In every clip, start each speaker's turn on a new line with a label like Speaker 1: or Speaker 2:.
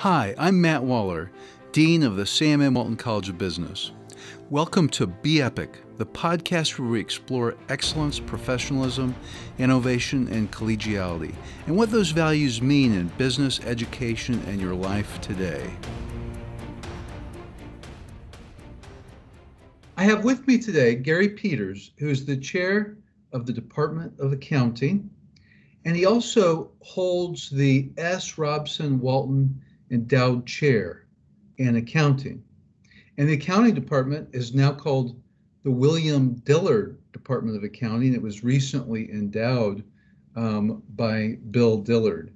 Speaker 1: Hi, I'm Matt Waller, Dean of the Sam M. Walton College of Business. Welcome to Be Epic, the podcast where we explore excellence, professionalism, innovation, and collegiality, and what those values mean in business, education, and your life today. I have with me today Gary Peters, who is the chair of the Department of Accounting, and he also holds the S. Robson Walton Endowed Chair in Accounting. And the accounting department is now called the William Dillard Department of Accounting. It was recently endowed um, by Bill Dillard.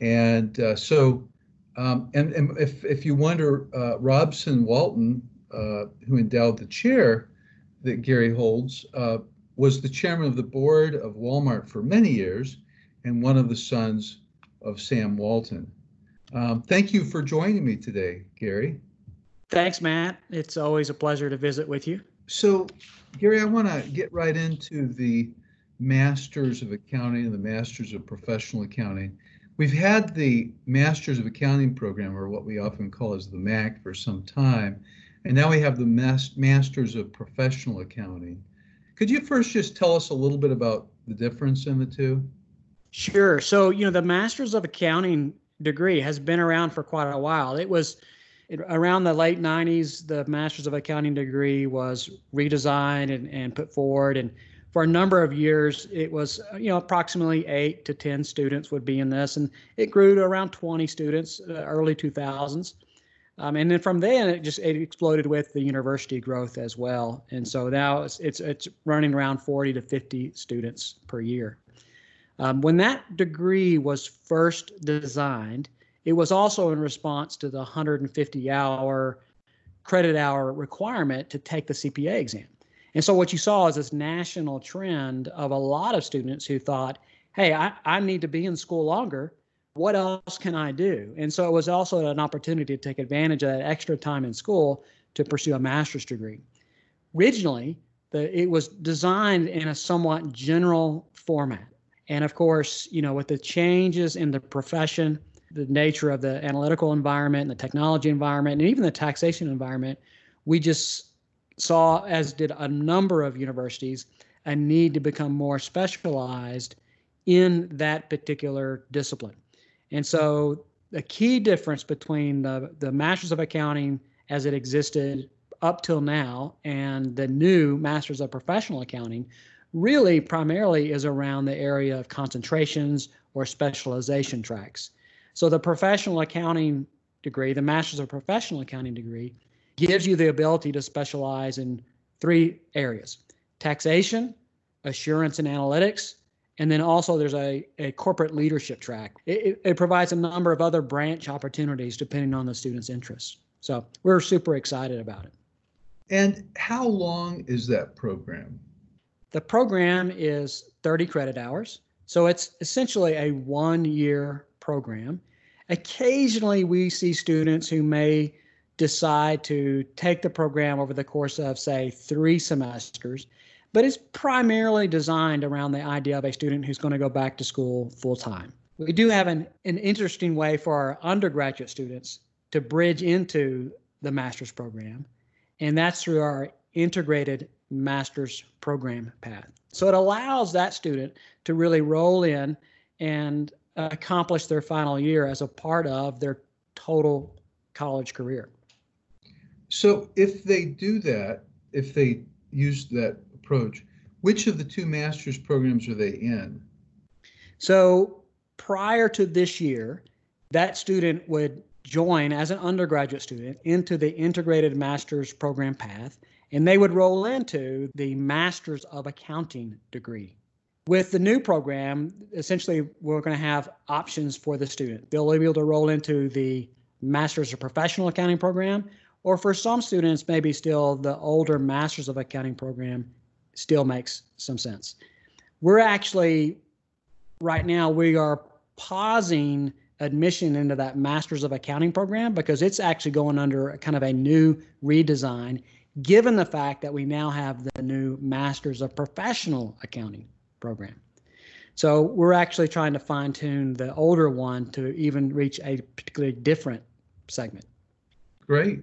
Speaker 1: And uh, so, um, and, and, if, if you wonder, uh, Robson Walton, uh, who endowed the chair that Gary holds, uh, was the chairman of the board of Walmart for many years and one of the sons of Sam Walton. Um, thank you for joining me today, Gary.
Speaker 2: Thanks, Matt. It's always a pleasure to visit with you.
Speaker 1: So, Gary, I want to get right into the Masters of Accounting and the Masters of Professional Accounting. We've had the Masters of Accounting program, or what we often call as the MAC, for some time, and now we have the Masters of Professional Accounting. Could you first just tell us a little bit about the difference in the two?
Speaker 2: Sure. So, you know, the Masters of Accounting degree has been around for quite a while. It was it, around the late 90s, the Masters of Accounting degree was redesigned and, and put forward. And for a number of years, it was, you know, approximately eight to 10 students would be in this. And it grew to around 20 students, uh, early 2000s. Um, and then from then, it just it exploded with the university growth as well. And so now it's, it's, it's running around 40 to 50 students per year. Um, when that degree was first designed, it was also in response to the 150 hour credit hour requirement to take the CPA exam. And so what you saw is this national trend of a lot of students who thought, hey, I, I need to be in school longer. What else can I do? And so it was also an opportunity to take advantage of that extra time in school to pursue a master's degree. Originally, the, it was designed in a somewhat general format. And of course, you know, with the changes in the profession, the nature of the analytical environment, and the technology environment, and even the taxation environment, we just saw, as did a number of universities, a need to become more specialized in that particular discipline. And so the key difference between the, the Masters of Accounting as it existed up till now and the new Masters of Professional Accounting really primarily is around the area of concentrations or specialization tracks. So the professional accounting degree, the master's of professional accounting degree, gives you the ability to specialize in three areas taxation, assurance and analytics, and then also there's a, a corporate leadership track. It, it, provides a number of other branch opportunities depending on the student's interests. So we're super excited about it.
Speaker 1: And how long is that program?
Speaker 2: The program is 30 credit hours. So it's essentially a one year program. Occasionally, we see students who may decide to take the program over the course of, say, three semesters, but it's primarily designed around the idea of a student who's going to go back to school full time. We do have an, an interesting way for our undergraduate students to bridge into the master's program, and that's through our integrated master's program path. So it allows that student to really roll in and accomplish their final year as a part of their total college career.
Speaker 1: So if they do that, if they use that approach, which of the two master's programs are they in?
Speaker 2: So prior to this year, that student would join as an undergraduate student into the integrated master's program path and they would roll into the Masters of Accounting degree. With the new program, essentially, we're going to have options for the student. They'll be able to roll into the Masters of Professional Accounting program, or for some students, maybe still the older Masters of Accounting program still makes some sense. We're actually, right now, we are pausing admission into that Masters of Accounting program because it's actually going under kind of a new redesign given the fact that we now have the new Masters of Professional Accounting program. So we're actually trying to fine tune the older one to even reach a particularly different segment.
Speaker 1: Great.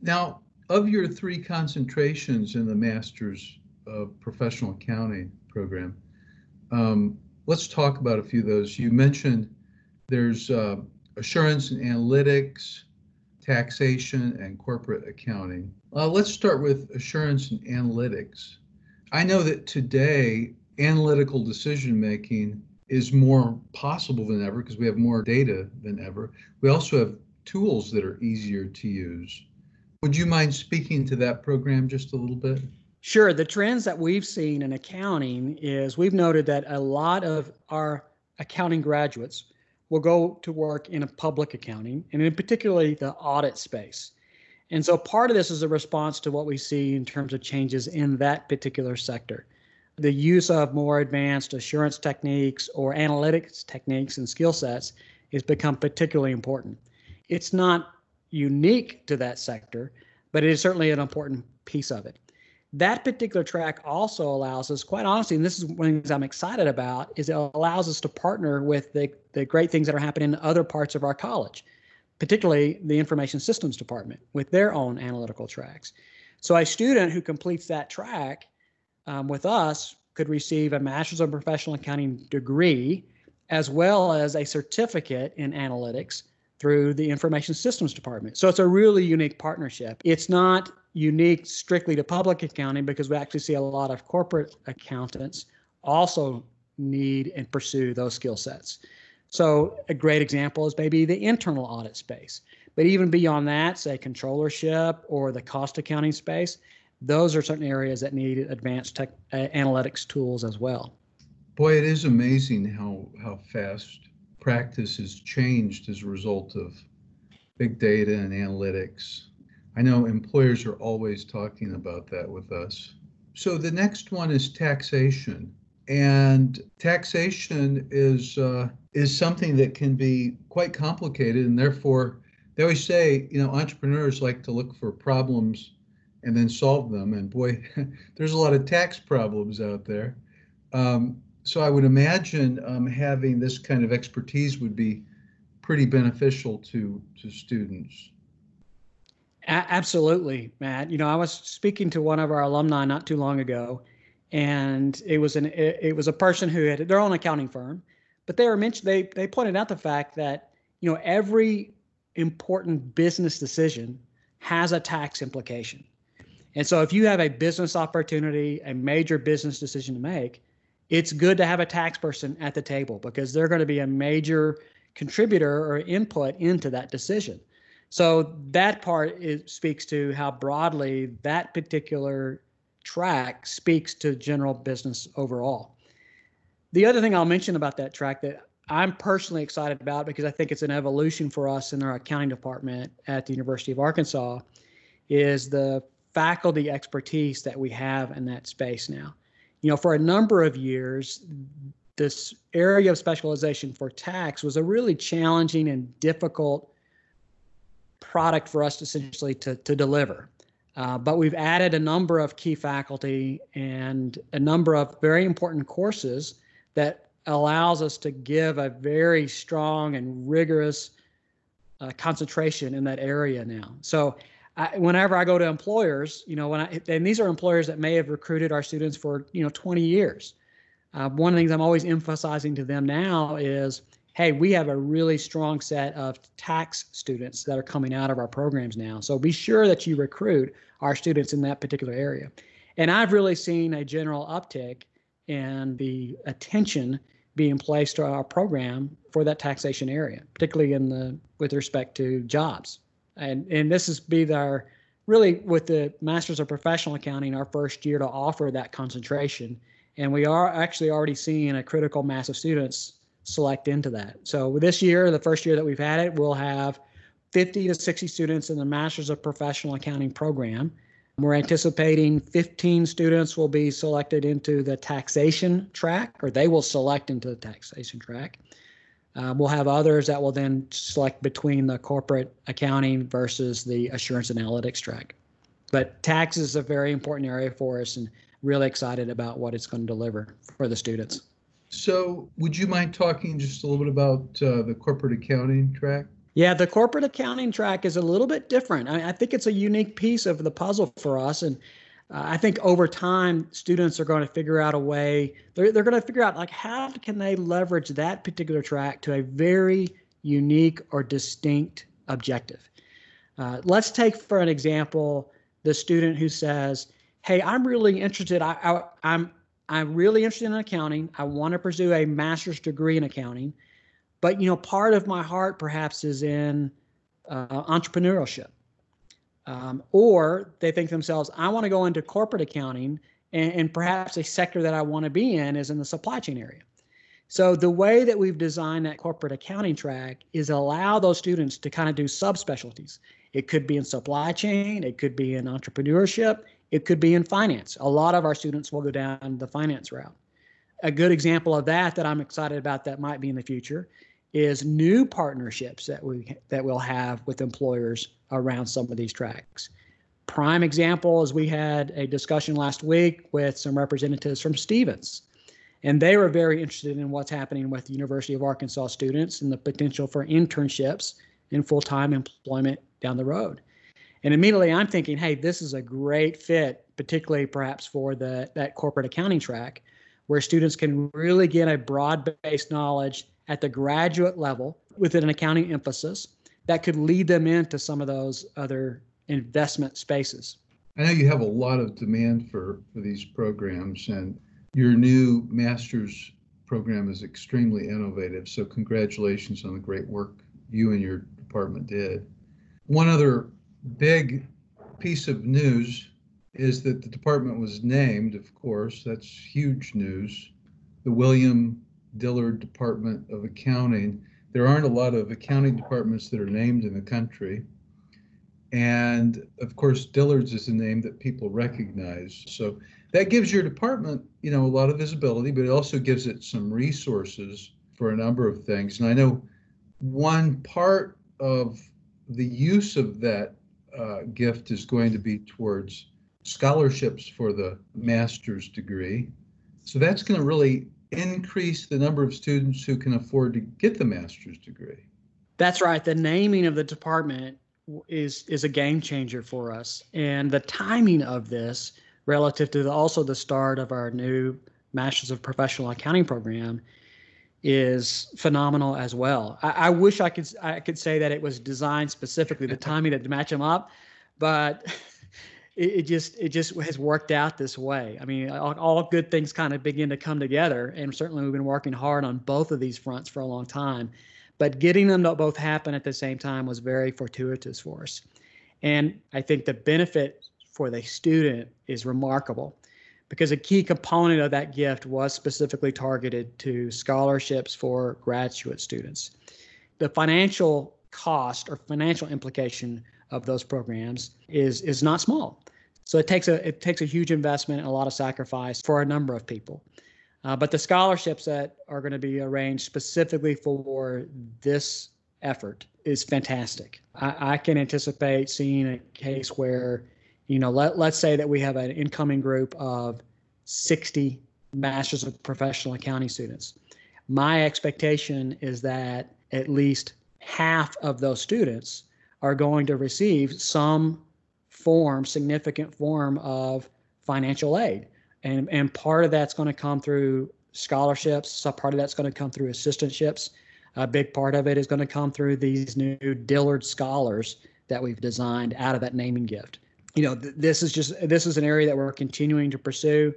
Speaker 1: Now, of your three concentrations in the Master's of Professional Accounting program, um, let's talk about a few of those. You mentioned there's uh, assurance and analytics, taxation, and corporate accounting. Uh, let's start with assurance and analytics. I know that today analytical decision making is more possible than ever because we have more data than ever. We also have tools that are easier to use. Would you mind speaking to that program just a little bit?
Speaker 2: Sure. The trends that we've seen in accounting is we've noted that a lot of our accounting graduates will go to work in a public accounting and in particularly the audit space. And so part of this is a response to what we see in terms of changes in that particular sector. The use of more advanced assurance techniques or analytics techniques and skill sets has become particularly important. It's not unique to that sector, but it is certainly an important piece of it. That particular track also allows us, quite honestly, and this is one of the things I'm excited about, is it allows us to partner with the, the great things that are happening in other parts of our college, particularly the information systems department with their own analytical tracks. So a student who completes that track um, with us could receive a master's of professional accounting degree as well as a certificate in analytics through the information systems department. So it's a really unique partnership. It's not unique strictly to public accounting because we actually see a lot of corporate accountants also need and pursue those skill sets. So a great example is maybe the internal audit space. But even beyond that, say controllership or the cost accounting space, those are certain areas that need advanced tech, uh, analytics tools as well.
Speaker 1: Boy, it is amazing how how fast practice has changed as a result of big data and analytics. I know employers are always talking about that with us. So the next one is taxation, and taxation is uh, is something that can be quite complicated, and therefore they always say, you know, entrepreneurs like to look for problems and then solve them. And boy, there's a lot of tax problems out there. Um, so I would imagine um, having this kind of expertise would be pretty beneficial to to students.
Speaker 2: A- absolutely, Matt. You know, I was speaking to one of our alumni not too long ago, and it was an it, it was a person who had their own accounting firm, but they were mentioned they they pointed out the fact that you know every important business decision has a tax implication. And so if you have a business opportunity, a major business decision to make, it's good to have a tax person at the table because they're going to be a major contributor or input into that decision. So that part is, speaks to how broadly that particular track speaks to general business overall. The other thing I'll mention about that track that I'm personally excited about because I think it's an evolution for us in our accounting department at the University of Arkansas is the faculty expertise that we have in that space now you know, for a number of years, this area of specialization for tax was a really challenging and difficult product for us essentially to, to deliver. Uh, but we've added a number of key faculty and a number of very important courses that allows us to give a very strong and rigorous uh, concentration in that area now. So I, whenever I go to employers, you know, when I and these are employers that may have recruited our students for you know 20 years. Uh, one of the things I'm always emphasizing to them now is, hey, we have a really strong set of tax students that are coming out of our programs now. So be sure that you recruit our students in that particular area. And I've really seen a general uptick in the attention being placed to our program for that taxation area, particularly in the with respect to jobs and and this is be our really with the Masters of Professional Accounting our first year to offer that concentration, and we are actually already seeing a critical mass of students select into that. So this year, the first year that we've had it, we'll have 50 to 60 students in the Masters of Professional Accounting program. We're anticipating 15 students will be selected into the taxation track, or they will select into the taxation track. Um, we'll have others that will then select between the corporate accounting versus the assurance analytics track. But tax is a very important area for us and really excited about what it's going to deliver for the students.
Speaker 1: So, would you mind talking just a little bit about uh, the corporate accounting track?
Speaker 2: Yeah, the corporate accounting track is a little bit different. I, I think it's a unique piece of the puzzle for us. And uh, I think over time, students are going to figure out a way, they're, they're going to figure out like how can they leverage that particular track to a very unique or distinct objective. Uh, let's take for an example the student who says, "Hey, I'm really interested. I, I, I'm I'm really interested in accounting. I want to pursue a master's degree in accounting, but you know, part of my heart perhaps is in uh, entrepreneurship." Um, or they think themselves, I want to go into corporate accounting, and, and perhaps a sector that I want to be in is in the supply chain area. So the way that we've designed that corporate accounting track is allow those students to kind of do subspecialties. It could be in supply chain, it could be in entrepreneurship, it could be in finance. A lot of our students will go down the finance route. A good example of that that I'm excited about that might be in the future is new partnerships that we that we'll have with employers around some of these tracks. Prime example is we had a discussion last week with some representatives from Stephens, and they were very interested in what's happening with University of Arkansas students and the potential for internships and full time employment down the road. And immediately I'm thinking, hey, this is a great fit, particularly perhaps for the that corporate accounting track, where students can really get a broad-based knowledge at the graduate level with an accounting emphasis that could lead them into some of those other investment spaces.
Speaker 1: I know you have a lot of demand for, for these programs and your new master's program is extremely innovative, so congratulations on the great work you and your department did. One other big piece of news is that the department was named, of course, that's huge news. The William Dillard Department of Accounting. There aren't a lot of accounting departments that are named in the country. And of course, Dillard's is a name that people recognize. So that gives your department, you know, a lot of visibility, but it also gives it some resources for a number of things. And I know one part of the use of that uh, gift is going to be towards scholarships for the master's degree. So that's going to really increase the number of students who can afford to get the master's degree.
Speaker 2: That's right. The naming of the department is is a game changer for us, and the timing of this relative to the, also the start of our new Masters of Professional Accounting program is phenomenal as well. I, I, wish I could I could say that it was designed specifically the timing to match them up, but it, it, just it just has worked out this way. I mean, all, all good things kind of begin to come together, and certainly we've been working hard on both of these fronts for a long time. But getting them to both happen at the same time was very fortuitous for us. And I think the benefit for the student is remarkable because a key component of that gift was specifically targeted to scholarships for graduate students. The financial cost or financial implication of those programs is is not small. So it takes a it takes a huge investment and a lot of sacrifice for a number of people. Uh, but the scholarships that are going to be arranged specifically for this effort is fantastic. I, I, can anticipate seeing a case where, you know, let, let's say that we have an incoming group of 60 Masters of Professional Accounting students. My expectation is that at least half of those students are going to receive some form, significant form of financial aid and and part of that's going to come through scholarships. So part of that's going to come through assistantships. A big part of it is going to come through these new Dillard scholars that we've designed out of that naming gift. You know, th- this is just this is an area that we're continuing to pursue.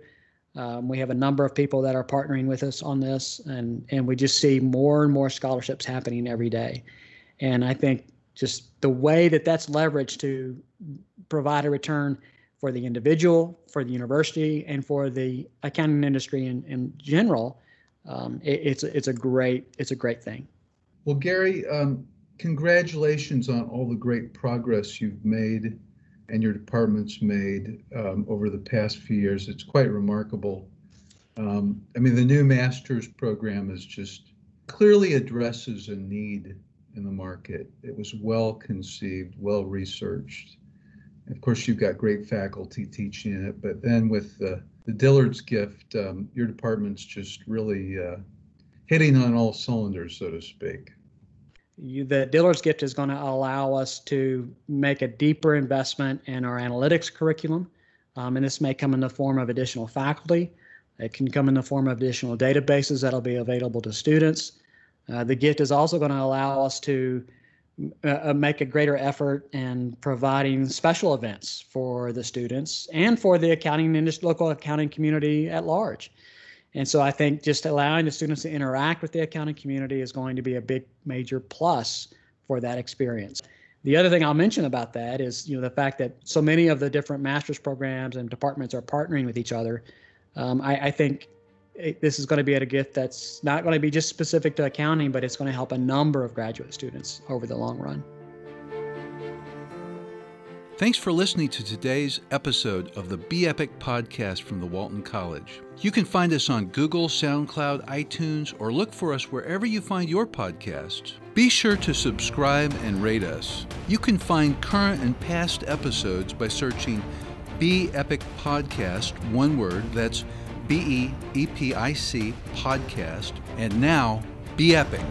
Speaker 2: Um, we have a number of people that are partnering with us on this, and and we just see more and more scholarships happening every day. And I think just the way that that's leveraged to provide a return for the individual, for the university, and for the accounting industry in, in general, um, it, it's it's a great it's a great thing.
Speaker 1: Well, Gary, um, congratulations on all the great progress you've made and your department's made um, over the past few years. It's quite remarkable. Um, I mean, the new master's program is just clearly addresses a need in the market. It was well conceived, well researched, of course, you've got great faculty teaching it, but then with the, the Dillard's gift, um, your department's just really uh, hitting on all cylinders, so to speak.
Speaker 2: You, the Dillard's gift is going to allow us to make a deeper investment in our analytics curriculum. Um, and this may come in the form of additional faculty. It can come in the form of additional databases that'll be available to students. Uh, the gift is also going to allow us to uh, uh, make a greater effort in providing special events for the students and for the accounting industry, local accounting community at large. And so I think just allowing the students to interact with the accounting community is going to be a big major plus for that experience. The other thing I'll mention about that is, you know, the fact that so many of the different master's programs and departments are partnering with each other. Um, I, I, think it, this is going to be at a gift that's not going to be just specific to accounting, but it's going to help a number of graduate students over the long run.
Speaker 1: Thanks for listening to today's episode of the Be Epic podcast from the Walton College. You can find us on Google, SoundCloud, iTunes, or look for us wherever you find your podcasts. Be sure to subscribe and rate us. You can find current and past episodes by searching Be Epic Podcast, one word, that's B E E P I C podcast. And now, be epic.